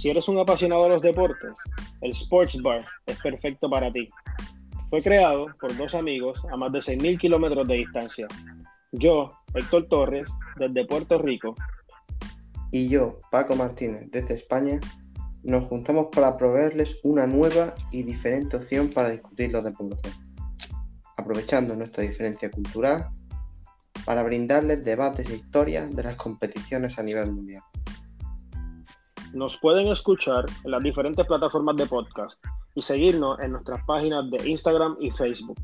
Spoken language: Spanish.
Si eres un apasionado de los deportes, el Sports Bar es perfecto para ti. Fue creado por dos amigos a más de 6.000 kilómetros de distancia. Yo, Héctor Torres, desde Puerto Rico. Y yo, Paco Martínez, desde España, nos juntamos para proveerles una nueva y diferente opción para discutir los deportes, aprovechando nuestra diferencia cultural para brindarles debates e historias de las competiciones a nivel mundial. Nos pueden escuchar en las diferentes plataformas de podcast y seguirnos en nuestras páginas de Instagram y Facebook.